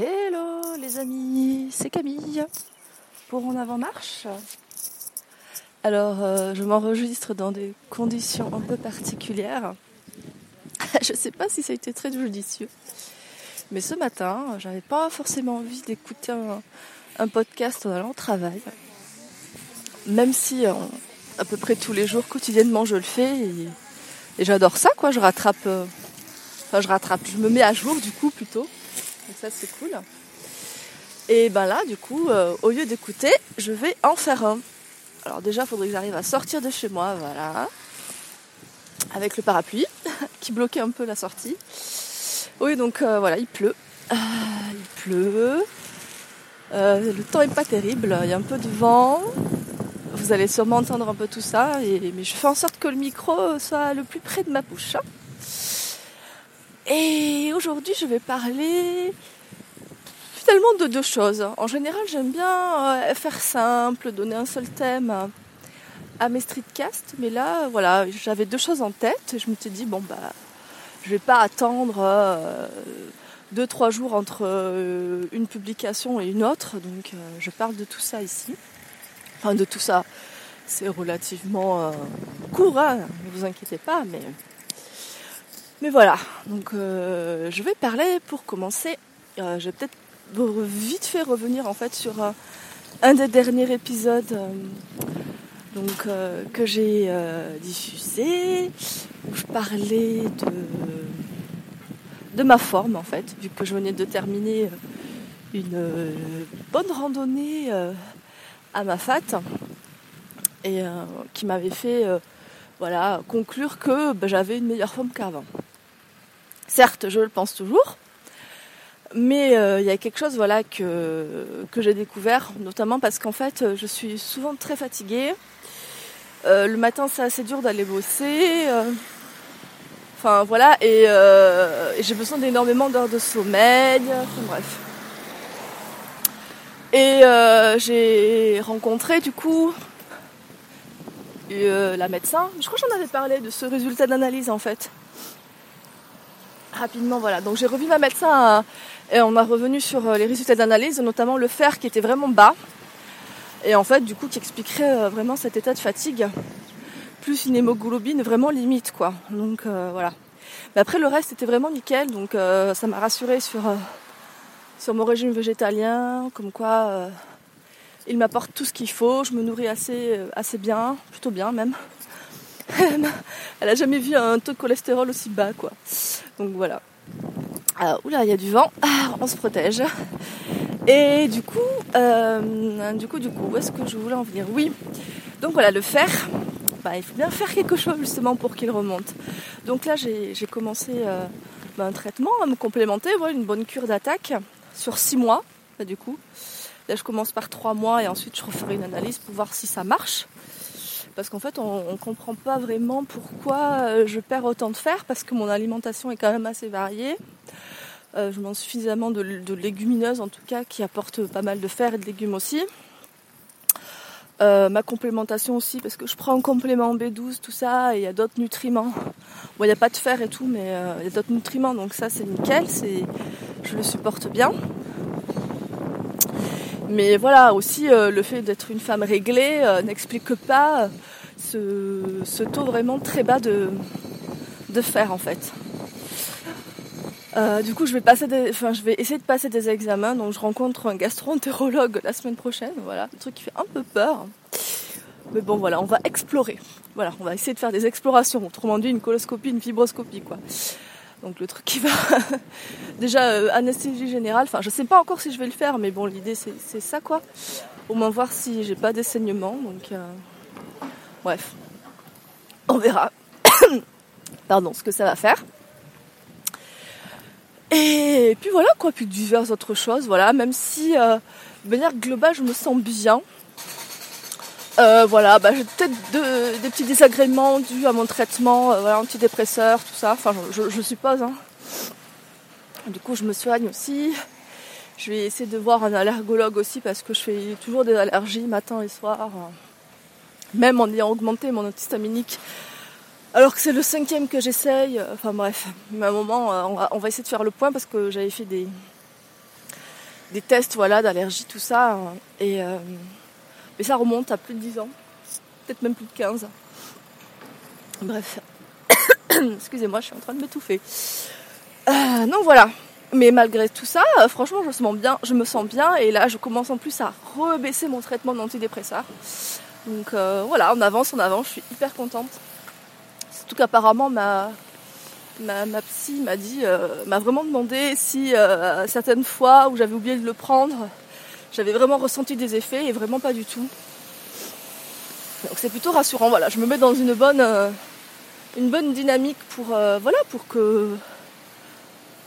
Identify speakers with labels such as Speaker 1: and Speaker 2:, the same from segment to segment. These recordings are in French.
Speaker 1: Hello les amis, c'est Camille pour En Avant Marche. Alors euh, je m'enregistre dans des conditions un peu particulières. je sais pas si ça a été très judicieux. Mais ce matin, j'avais pas forcément envie d'écouter un, podcast en allant au travail. Même si euh, à peu près tous les jours, quotidiennement, je le fais. Et, j'adore ça, quoi. Je rattrape. Euh, enfin, je rattrape. Je me mets à jour, du coup, plutôt. Donc ça c'est cool. Et ben là, du coup, euh, au lieu d'écouter, je vais en faire un. Alors déjà, il faudrait que j'arrive à sortir de chez moi, voilà. Avec le parapluie, qui bloquait un peu la sortie. Oui, donc euh, voilà, il pleut. Euh, il pleut. le temps est pas terrible, il y a un peu de vent. Vous allez sûrement entendre un peu tout ça, mais je fais en sorte que le micro soit le plus près de ma bouche. Et aujourd'hui, je vais parler finalement de deux choses. En général, j'aime bien euh, faire simple, donner un seul thème à mes streetcasts, mais là, voilà, j'avais deux choses en tête je me suis dit, bon, bah, je vais pas attendre euh, deux, trois jours entre euh, une publication et une autre, donc je parle de tout ça ici. Enfin, de tout ça, c'est relativement court, hein, ne vous inquiétez pas, mais mais voilà, donc euh, je vais parler pour commencer. Euh, je vais peut-être vite fait revenir en fait sur euh, un des derniers épisodes que j'ai diffusé où je parlais de, ma forme en fait, vu que je venais de terminer une bonne randonnée à ma fat et qui m'avait fait voilà, conclure que bah, j'avais une meilleure forme qu'avant. Certes, je le pense toujours, mais euh, il y a quelque chose voilà que, j'ai découvert, notamment parce qu'en fait, je suis souvent très fatiguée. Euh, le matin, c'est assez dur d'aller bosser. Euh, enfin voilà, et, j'ai besoin d'énormément d'heures de sommeil. Enfin bref. Et j'ai rencontré du coup la médecin. Je crois que j'en avais parlé de ce résultat d'analyse en fait rapidement, voilà. Donc j'ai revu ma médecin euh, et on a revenu sur euh, les résultats d'analyse, notamment le fer qui était vraiment bas. Et en fait, du coup, qui expliquerait euh, vraiment cet état de fatigue, plus une hémoglobine vraiment limite, quoi. Donc voilà. Mais après, le reste était vraiment nickel, donc ça m'a rassuré sur, sur mon régime végétalien, comme quoi il m'apporte tout ce qu'il faut, je me nourris assez, assez bien, plutôt bien même. Elle a jamais vu un taux de cholestérol aussi bas, quoi. Donc voilà. Alors, oula, il y a du vent. Ah, on se protège. Et du coup, euh, du coup, du coup, où est-ce que je voulais en venir? Oui. Donc voilà, le fer. Bah, il faut bien faire quelque chose justement pour qu'il remonte. Donc là, j'ai commencé euh, bah, un traitement à me complémenter, voilà, une bonne cure d'attaque sur six mois. Bah, du coup, là, je commence par trois mois et ensuite je referai une analyse pour voir si ça marche parce qu'en fait on ne comprend pas vraiment pourquoi euh, je perds autant de fer parce que mon alimentation est quand même assez variée. Euh, je mange suffisamment de, légumineuses en tout cas qui apportent pas mal de fer et de légumes aussi. Euh, ma complémentation aussi parce que je prends un complément B12 tout ça et il y a d'autres nutriments. Bon il n'y a pas de fer et tout mais il y a d'autres nutriments donc ça c'est nickel, je le supporte bien. Mais voilà, aussi euh, le fait d'être une femme réglée euh, n'explique pas ce, taux vraiment très bas de, fer en fait. Euh, du coup, je vais, passer enfin, je vais essayer de passer des examens. Donc, je rencontre un gastro-entérologue la semaine prochaine. Voilà, un truc qui fait un peu peur. Mais bon, voilà, on va explorer. Voilà, on va essayer de faire des explorations. Autrement dit, une coloscopie, une fibroscopie, quoi. Donc le truc qui va déjà euh, anesthésie générale. Enfin, je sais pas encore si je vais le faire, mais bon, l'idée c'est ça quoi. Au moins voir si j'ai pas des saignements. Donc euh, bref, on verra. Pardon, ce que ça va faire. Et puis voilà quoi, puis diverses autres choses. Voilà, même si euh, de manière globale, je me sens bien. Euh, voilà, bah, j'ai peut-être des petits désagréments dus à mon traitement, euh, voilà, antidépresseur, tout ça, enfin je, suppose. Hein. Du coup je me soigne aussi. Je vais essayer de voir un allergologue aussi parce que je fais toujours des allergies matin et soir. Hein. Même en ayant augmenté mon antihistaminique. Alors que c'est le cinquième que j'essaye. Enfin bref, à un moment, euh, on va, essayer de faire le point parce que j'avais fait des, des tests voilà, d'allergie, tout ça. Hein. Et, euh, mais ça remonte à plus de 10 ans, peut-être même plus de 15. Bref, excusez-moi, je suis en train de m'étouffer. Euh, donc voilà. Mais malgré tout ça, euh, franchement, je me sens bien. Je me sens bien et là, je commence en plus à rebaisser mon traitement d'antidépresseur. Donc voilà, on avance, on avance. Je suis hyper contente. Surtout qu'apparemment, ma, ma, psy m'a dit, euh, m'a vraiment demandé si euh, certaines fois où j'avais oublié de le prendre, j'avais vraiment ressenti des effets et vraiment pas du tout. Donc c'est plutôt rassurant. Voilà, je me mets dans une bonne, euh, une bonne dynamique pour, voilà, pour que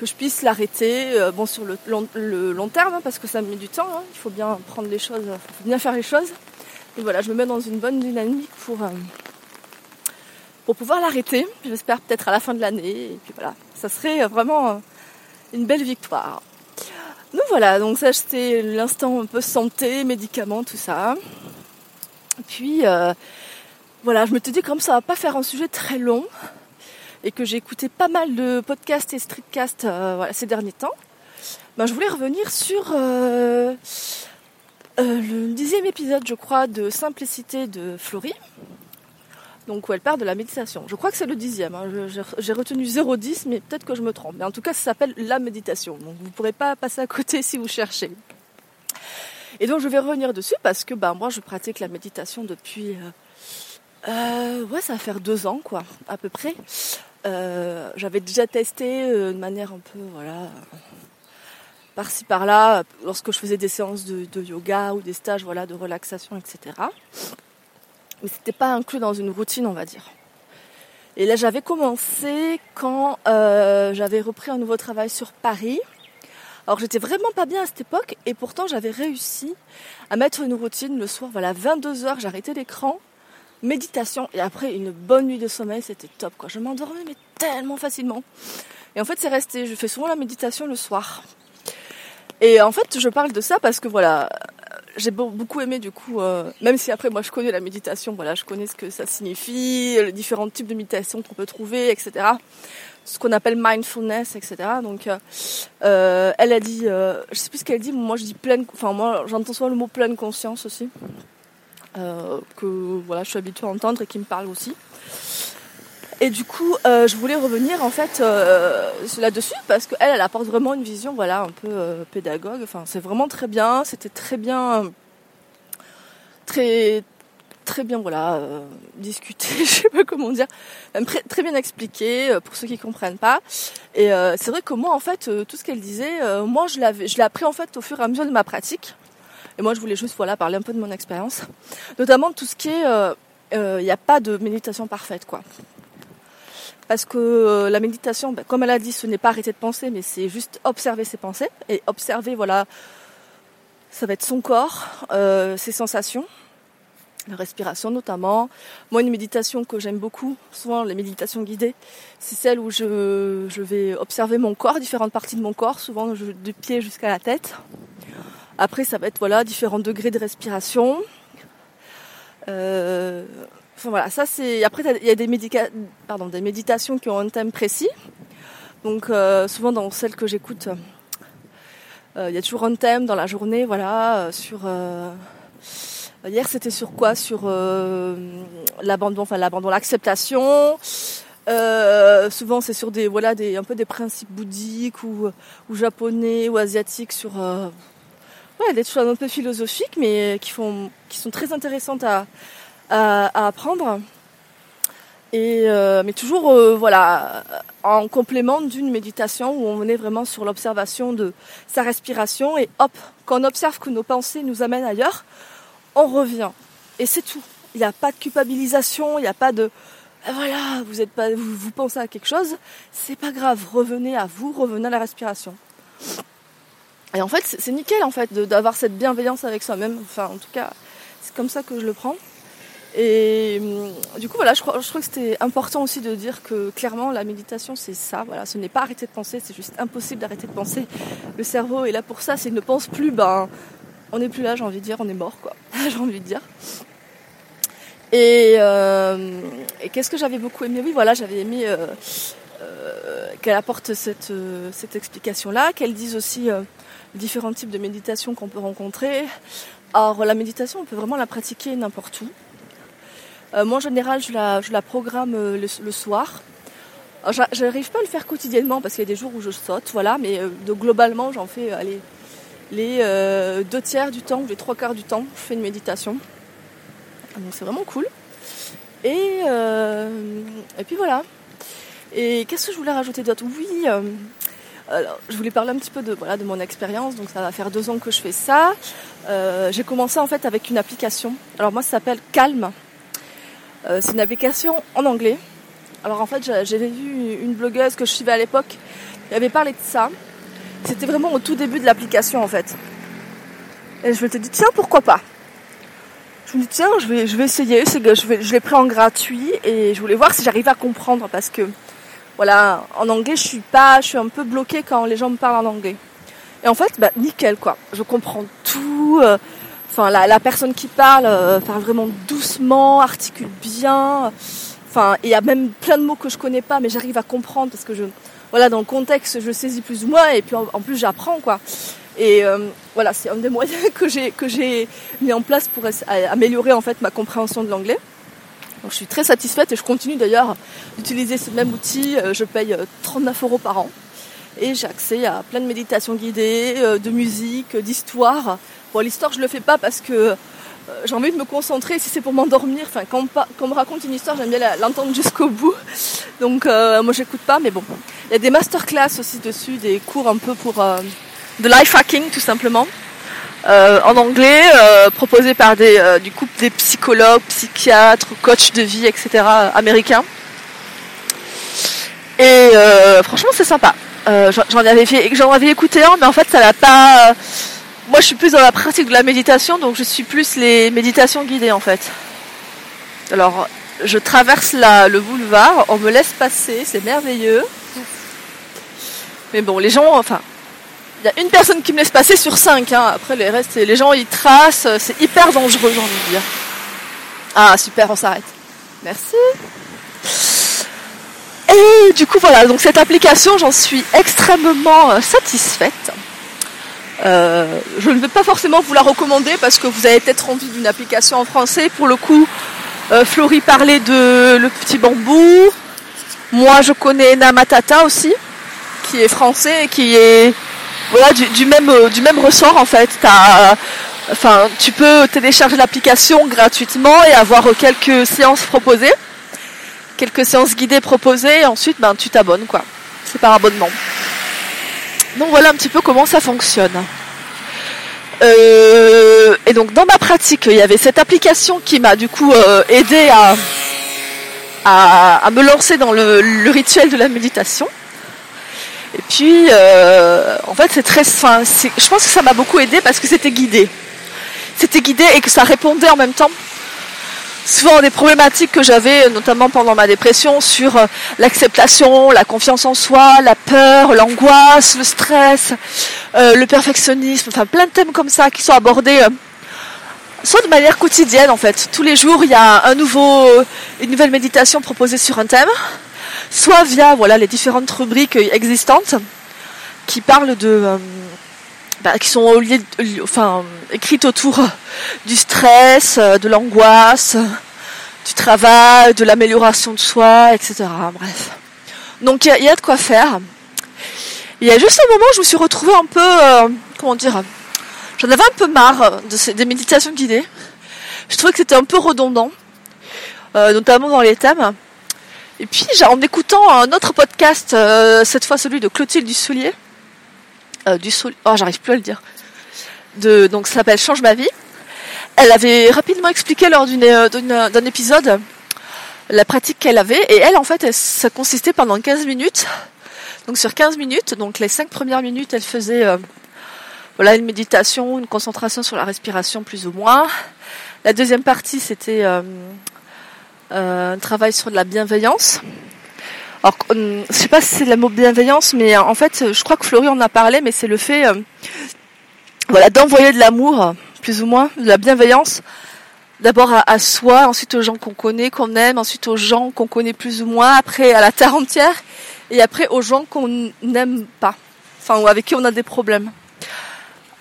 Speaker 1: que je puisse l'arrêter. bon, sur le long, terme, hein, parce que ça me met du temps. Hein. il faut bien prendre les choses, il faut bien faire les choses. Et voilà, je me mets dans une bonne dynamique pour pour pouvoir l'arrêter. J'espère peut-être à la fin de l'année. Et puis voilà, ça serait vraiment euh, une belle victoire. Donc voilà, donc ça c'était l'instant un peu santé, médicaments, tout ça. Puis euh, voilà, je me suis dit comme ça va pas faire un sujet très long et que j'ai écouté pas mal de podcasts et streetcasts euh, ces derniers temps. Ben, je voulais revenir sur le dixième épisode, je crois, de Simplicité de Florie donc où elle parle de la méditation. Je crois que c'est le dixième. Hein. J'ai retenu 0,10, mais peut-être que je me trompe. Mais en tout cas, ça s'appelle la méditation. Donc vous ne pourrez pas passer à côté si vous cherchez. Et donc je vais revenir dessus parce que ben, moi je pratique la méditation depuis... Euh, euh, ouais, ça va faire deux ans, quoi, à peu près. Euh, j'avais déjà testé de manière un peu, voilà, par-ci par-là, lorsque je faisais des séances de, de, yoga ou des stages, voilà, de relaxation, etc mais c'était pas inclus dans une routine, on va dire. Et là, j'avais commencé quand euh, j'avais repris un nouveau travail sur Paris. Alors, j'étais vraiment pas bien à cette époque, et pourtant, j'avais réussi à mettre une routine le soir. Voilà, 22 heures, j'arrêtais l'écran, méditation, et après une bonne nuit de sommeil, c'était top. Quoi. Je m'endormais mais tellement facilement. Et en fait, c'est resté. Je fais souvent la méditation le soir. Et en fait, je parle de ça parce que voilà, j'ai beaucoup aimé du coup, euh, même si après moi je connais la méditation, voilà, je connais ce que ça signifie, les différents types de méditation qu'on peut trouver, etc. Ce qu'on appelle mindfulness, etc. Donc, euh, euh, elle a dit, euh, je sais plus ce qu'elle dit, moi je dis pleine, enfin moi j'entends souvent le mot pleine conscience aussi, que voilà, je suis habituée à entendre et qui me parle aussi. Et du coup, euh, je voulais revenir en fait euh, là-dessus parce qu'elle, elle apporte vraiment une vision, voilà, un peu euh, pédagogue. Enfin, c'est vraiment très bien. C'était très bien, très très bien, voilà, discuté. je sais pas comment dire, très, bien expliqué pour ceux qui comprennent pas. Et c'est vrai que moi, en fait, tout ce qu'elle disait, moi, je l'ai appris en fait au fur et à mesure de ma pratique. Et moi, je voulais juste, voilà, parler un peu de mon expérience, notamment tout ce qui est, il n'y a pas de méditation parfaite, quoi parce que euh, la méditation, ben, comme elle a dit, ce n'est pas arrêter de penser, mais c'est juste observer ses pensées et observer, voilà, ça va être son corps, euh, ses sensations, la respiration notamment. Moi, une méditation que j'aime beaucoup, souvent les méditations guidées, c'est celle où je, vais observer mon corps, différentes parties de mon corps, souvent du pied jusqu'à la tête. Après, ça va être voilà différents degrés de respiration. Euh, voilà, ça c'est. Après, il y a des, Pardon, des méditations qui ont un thème précis. Donc, euh, souvent dans celles que j'écoute, euh, il y a toujours un thème dans la journée. Voilà, euh, hier, c'était sur quoi? Sur l'abandon, enfin l'abandon, l'acceptation. souvent, c'est sur des voilà des un peu des principes bouddhiques ou, ou japonais ou asiatiques sur ouais, des choses un peu philosophiques, mais qui font qui sont très intéressantes à à, apprendre. Et euh, mais toujours euh, voilà en complément d'une méditation où on est vraiment sur l'observation de sa respiration et hop quand on observe que nos pensées nous amènent ailleurs on revient. Et c'est tout. Il n'y a pas de culpabilisation il n'y a pas de ah, voilà vous êtes pas vous, pensez à quelque chose. C'est pas grave revenez à vous revenez à la respiration et en fait c'est nickel en fait d'avoir cette bienveillance avec soi-même. Enfin en tout cas c'est comme ça que je le prends et hum, du coup, voilà, je crois, je crois que c'était important aussi de dire que clairement, la méditation, c'est ça. Voilà, ce n'est pas arrêter de penser, c'est juste impossible d'arrêter de penser. Le cerveau est là pour ça. S'il ne pense plus, ben, on n'est plus là, j'ai envie de dire, on est mort, quoi. j'ai envie de dire. Et, euh, et qu'est-ce que j'avais beaucoup aimé? Oui, voilà, j'avais aimé euh, euh, qu'elle apporte cette, cette explication-là, qu'elle dise aussi différents types de méditation qu'on peut rencontrer. Alors la méditation, on peut vraiment la pratiquer n'importe où. Moi en général, je la, je la programme le, soir. J'arrive pas à le faire quotidiennement parce qu'il y a des jours où je saute, voilà, mais globalement j'en fais les deux tiers du temps les trois quarts du temps, je fais une méditation. Donc c'est vraiment cool. Et, euh, puis voilà. Et qu'est-ce que je voulais rajouter d'autre? Oui, euh, je voulais parler un petit peu de, de mon expérience. Donc ça va faire deux ans que je fais ça. Euh, j'ai commencé en fait avec une application. Alors moi ça s'appelle Calm. C'est une application en anglais. Alors en fait j'avais vu une blogueuse que je suivais à l'époque qui avait parlé de ça. C'était vraiment au tout début de l'application en fait. Et je me suis dit tiens pourquoi pas? Je me dis tiens, je vais, je vais essayer. Je, l'ai pris en gratuit et je voulais voir si j'arrive à comprendre parce que voilà, en anglais, je suis pas, je suis un peu bloquée quand les gens me parlent en anglais. Et en fait, bah nickel quoi. Je comprends tout. Euh, enfin, la, la, personne qui parle euh, parle vraiment doucement, articule bien. Enfin, il y a même plein de mots que je connais pas, mais j'arrive à comprendre parce que je, voilà, dans le contexte, je saisis plus ou moins et puis en plus j'apprends quoi. Et euh, voilà, c'est un des moyens que j'ai que j'ai mis en place pour améliorer en fait ma compréhension de l'anglais. Donc je suis très satisfaite et je continue d'ailleurs d'utiliser ce même outil. Euh, je paye 39 euh, euros par an et j'ai accès à plein de méditations guidées, de musique, d'histoire. Bon, l'histoire je le fais pas parce que j'ai envie de me concentrer. Si c'est pour m'endormir, enfin quand, on me raconte une histoire, j'aime bien l'entendre jusqu'au bout. Donc moi j'écoute pas, mais bon, il y a des masterclass aussi dessus, des cours un peu pour de life hacking tout simplement. Euh, en anglais, euh, proposé par des, euh, du couple des psychologues, psychiatres, coachs de vie, etc. américains. Et franchement, c'est sympa. j'en avais j'en avais écouté un, mais en fait, ça n'a pas. Moi, je suis plus dans la pratique de la méditation, donc je suis plus les méditations guidées en fait. Alors, je traverse la, le boulevard, on me laisse passer, c'est merveilleux. Mais bon, les gens, enfin, il y a une personne qui me laisse passer sur cinq. Hein. Après, les restes, les gens, ils tracent. C'est hyper dangereux, j'ai envie de dire. Ah, super, on s'arrête. Merci. Et du coup, voilà. Donc, cette application, j'en suis extrêmement euh, satisfaite. Euh, je ne vais pas forcément vous la recommander parce que vous avez peut-être envie d'une application en français. Pour le coup, euh, parlait de Le Petit Bambou. Moi, je connais Namatata aussi, qui est français et qui est voilà, du, même, euh, du même ressort en fait. enfin, tu peux télécharger l'application gratuitement et avoir quelques séances proposées, quelques séances guidées proposées, et ensuite ben, tu t'abonnes quoi. C'est par abonnement. Donc voilà un petit peu comment ça fonctionne. Euh, et donc dans ma pratique, il y avait cette application qui m'a du coup euh, aidé à, à, me lancer dans le rituel de la méditation. Et puis, euh, en fait, c'est très, fin. je pense que ça m'a beaucoup aidé parce que c'était guidé. C'était guidé et que ça répondait en même temps souvent des problématiques que j'avais, notamment pendant ma dépression, sur euh, l'acceptation, la confiance en soi, la peur, l'angoisse, le stress, euh, le perfectionnisme, enfin plein de thèmes comme ça qui sont abordés soit de manière quotidienne en fait. Tous les jours, il y a une nouvelle méditation proposée sur un thème soit via voilà les différentes rubriques existantes qui parlent de euh, bah, qui sont liées, enfin écrites autour du stress, euh, de l'angoisse, du travail, de l'amélioration de soi, etc. Bref. Donc il y, a de quoi faire. Il y a juste un moment où je me suis retrouvée un peu, euh, comment dire, j'en avais un peu marre de ces, des méditations guidées. Je trouvais que c'était un peu redondant, notamment dans les thèmes. Et puis, en écoutant un autre podcast, euh, cette fois celui de Clotilde Dussoulier, euh, du oh, j'arrive plus à le dire, de, donc ça s'appelle Change ma vie. Elle avait rapidement expliqué lors euh, d'un épisode la pratique qu'elle avait, et elle, en fait, ça consistait pendant 15 minutes. Donc sur 15 minutes, donc les 5 premières minutes, elle faisait voilà une méditation, une concentration sur la respiration plus ou moins. La deuxième partie, c'était euh, un travail sur de la bienveillance. Alors, je sais pas si c'est le mot bienveillance, mais en fait, je crois que Florie en a parlé, mais c'est le fait, euh, voilà, d'envoyer de l'amour, plus ou moins, de la bienveillance, d'abord à, soi, ensuite aux gens qu'on connaît, qu'on aime, ensuite aux gens qu'on connaît plus ou moins, après à la terre entière, et après aux gens qu'on n'aime pas, enfin ou avec qui on a des problèmes.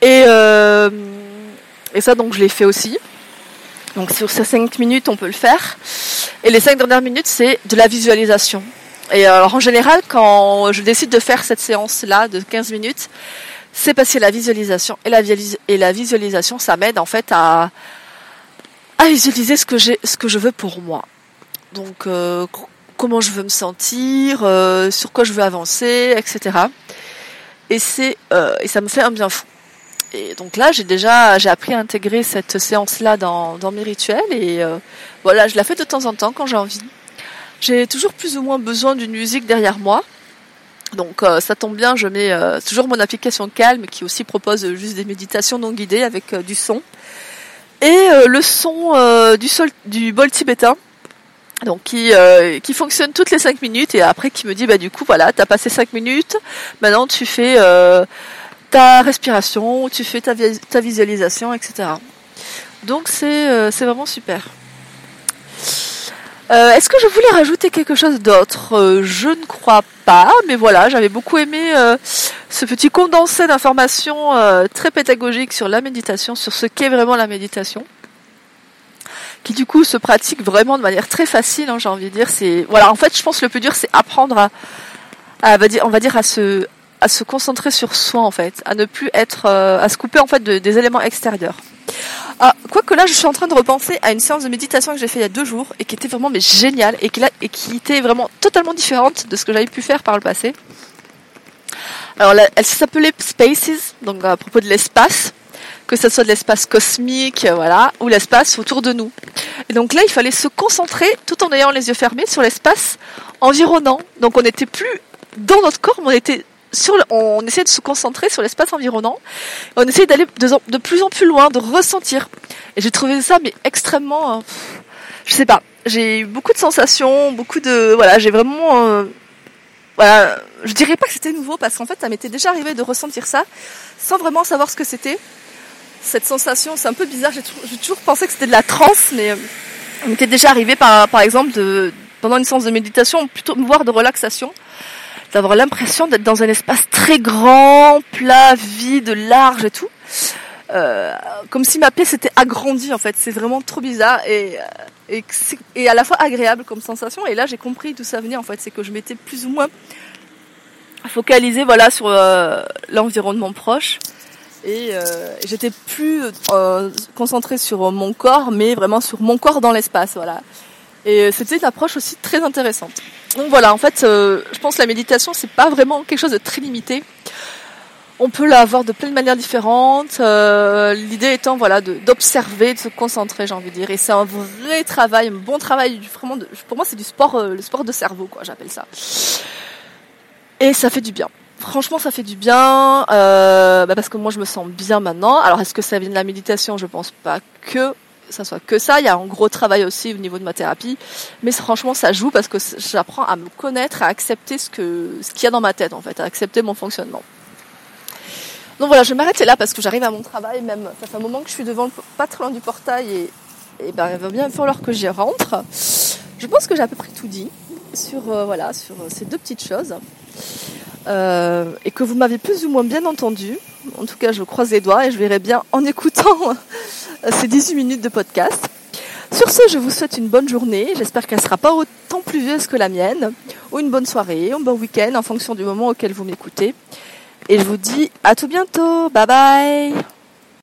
Speaker 1: Et euh, et ça donc je l'ai fait aussi. Donc sur ces 5 minutes on peut le faire. Et les 5 dernières minutes c'est de la visualisation. Et alors en général quand je décide de faire cette séance là de 15 minutes, c'est parce que la visualisation et la visualisation ça m'aide en fait à à visualiser ce que j'ai ce que je veux pour moi. Donc euh, comment je veux me sentir, euh, sur quoi je veux avancer, etc. Et c'est euh, et ça me fait un bien fou. Et donc là, j'ai déjà j'ai appris à intégrer cette séance-là dans, dans mes rituels et euh, voilà, je la fais de temps en temps quand j'ai envie. J'ai toujours plus ou moins besoin d'une musique derrière moi. Donc ça tombe bien, je mets toujours mon application Calme qui aussi propose juste des méditations non guidées avec du son. Et le son du sol du bol tibétain. Donc qui euh, qui fonctionne toutes les 5 minutes et après qui me dit bah du coup voilà t'as passé 5 minutes. Maintenant tu fais euh, ta respiration tu fais ta, ta visualisation etc donc euh, c'est vraiment super est-ce que je voulais rajouter quelque chose d'autre? Je ne crois pas, mais voilà, j'avais beaucoup aimé ce petit condensé d'informations très pédagogiques sur la méditation, sur ce qu'est vraiment la méditation qui du coup se pratique vraiment de manière très facile. Hein, j'ai envie de dire, c'est voilà. En fait, je pense que le plus dur, c'est apprendre à, à, on va dire, à se à se concentrer sur soi en fait, à ne plus être, euh, à se couper en fait de, des éléments extérieurs. Ah, quoique là, je suis en train de repenser à une séance de méditation que j'ai fait il y a deux jours et qui était vraiment mais géniale et qui, était vraiment totalement différente de ce que j'avais pu faire par le passé. Alors, là, elle s'appelait Spaces, donc à propos de l'espace que ce soit de l'espace cosmique, voilà, ou l'espace autour de nous. Et donc là, il fallait se concentrer, tout en ayant les yeux fermés, sur l'espace environnant. Donc on n'était plus dans notre corps, mais on était on essayait de se concentrer sur l'espace environnant. On essayait d'aller de, plus en plus loin, de ressentir. Et j'ai trouvé ça mais extrêmement, euh, je sais pas, j'ai eu beaucoup de sensations, beaucoup de, voilà, j'ai vraiment, euh, voilà, je dirais pas que c'était nouveau parce qu'en fait ça m'était déjà arrivé de ressentir ça sans vraiment savoir ce que c'était cette sensation, c'est un peu bizarre, j'ai toujours, pensé que c'était de la transe, mais euh, m'était déjà arrivé par, par exemple pendant une séance de méditation, plutôt voire de relaxation, d'avoir l'impression d'être dans un espace très grand, plat, vide, large et tout. Euh, comme si ma pièce était agrandie en fait, c'est vraiment trop bizarre et, euh, et, et, à la fois agréable comme sensation. Et là j'ai compris d'où ça venait en fait, c'est que je m'étais plus ou moins focalisée voilà sur l'environnement proche et euh, j'étais plus euh, concentrée sur mon corps, mais vraiment sur mon corps dans l'espace, voilà. Et c'était une approche aussi très intéressante. Donc voilà, en fait, euh, je pense que la méditation, c'est pas vraiment quelque chose de très limité. On peut l'avoir de plein de manières différentes. L'idée étant, voilà, d'observer, de, se concentrer, j'ai envie de dire. Et c'est un vrai travail, un bon travail, vraiment. De, pour moi, c'est du sport, le sport de cerveau, quoi, j'appelle ça. Et ça fait du bien. Franchement, ça fait du bien euh, bah parce que moi, je me sens bien maintenant. Alors, est-ce que ça vient de la méditation? Je pense pas que ça soit que ça. Il y a un gros travail aussi au niveau de ma thérapie, mais franchement, ça joue parce que j'apprends à me connaître, à accepter ce ce qu'il y a dans ma tête en fait, à accepter mon fonctionnement. Donc voilà, je vais m'arrêter là parce que j'arrive à mon travail. Même ça fait un moment que je suis devant, pas très loin du portail et, ben il va bien falloir que j'y rentre. Je pense que j'ai à peu près tout dit sur euh, voilà sur ces deux petites choses. Euh, et que vous m'avez plus ou moins bien entendu. En tout cas, je croise les doigts et je verrai bien en écoutant ces 18 minutes de podcast. Sur ce, je vous souhaite une bonne journée. J'espère qu'elle sera pas autant pluvieuse que la mienne, ou une bonne soirée, un bon week-end en fonction du moment auquel vous m'écoutez. Et je vous dis à tout bientôt. Bye bye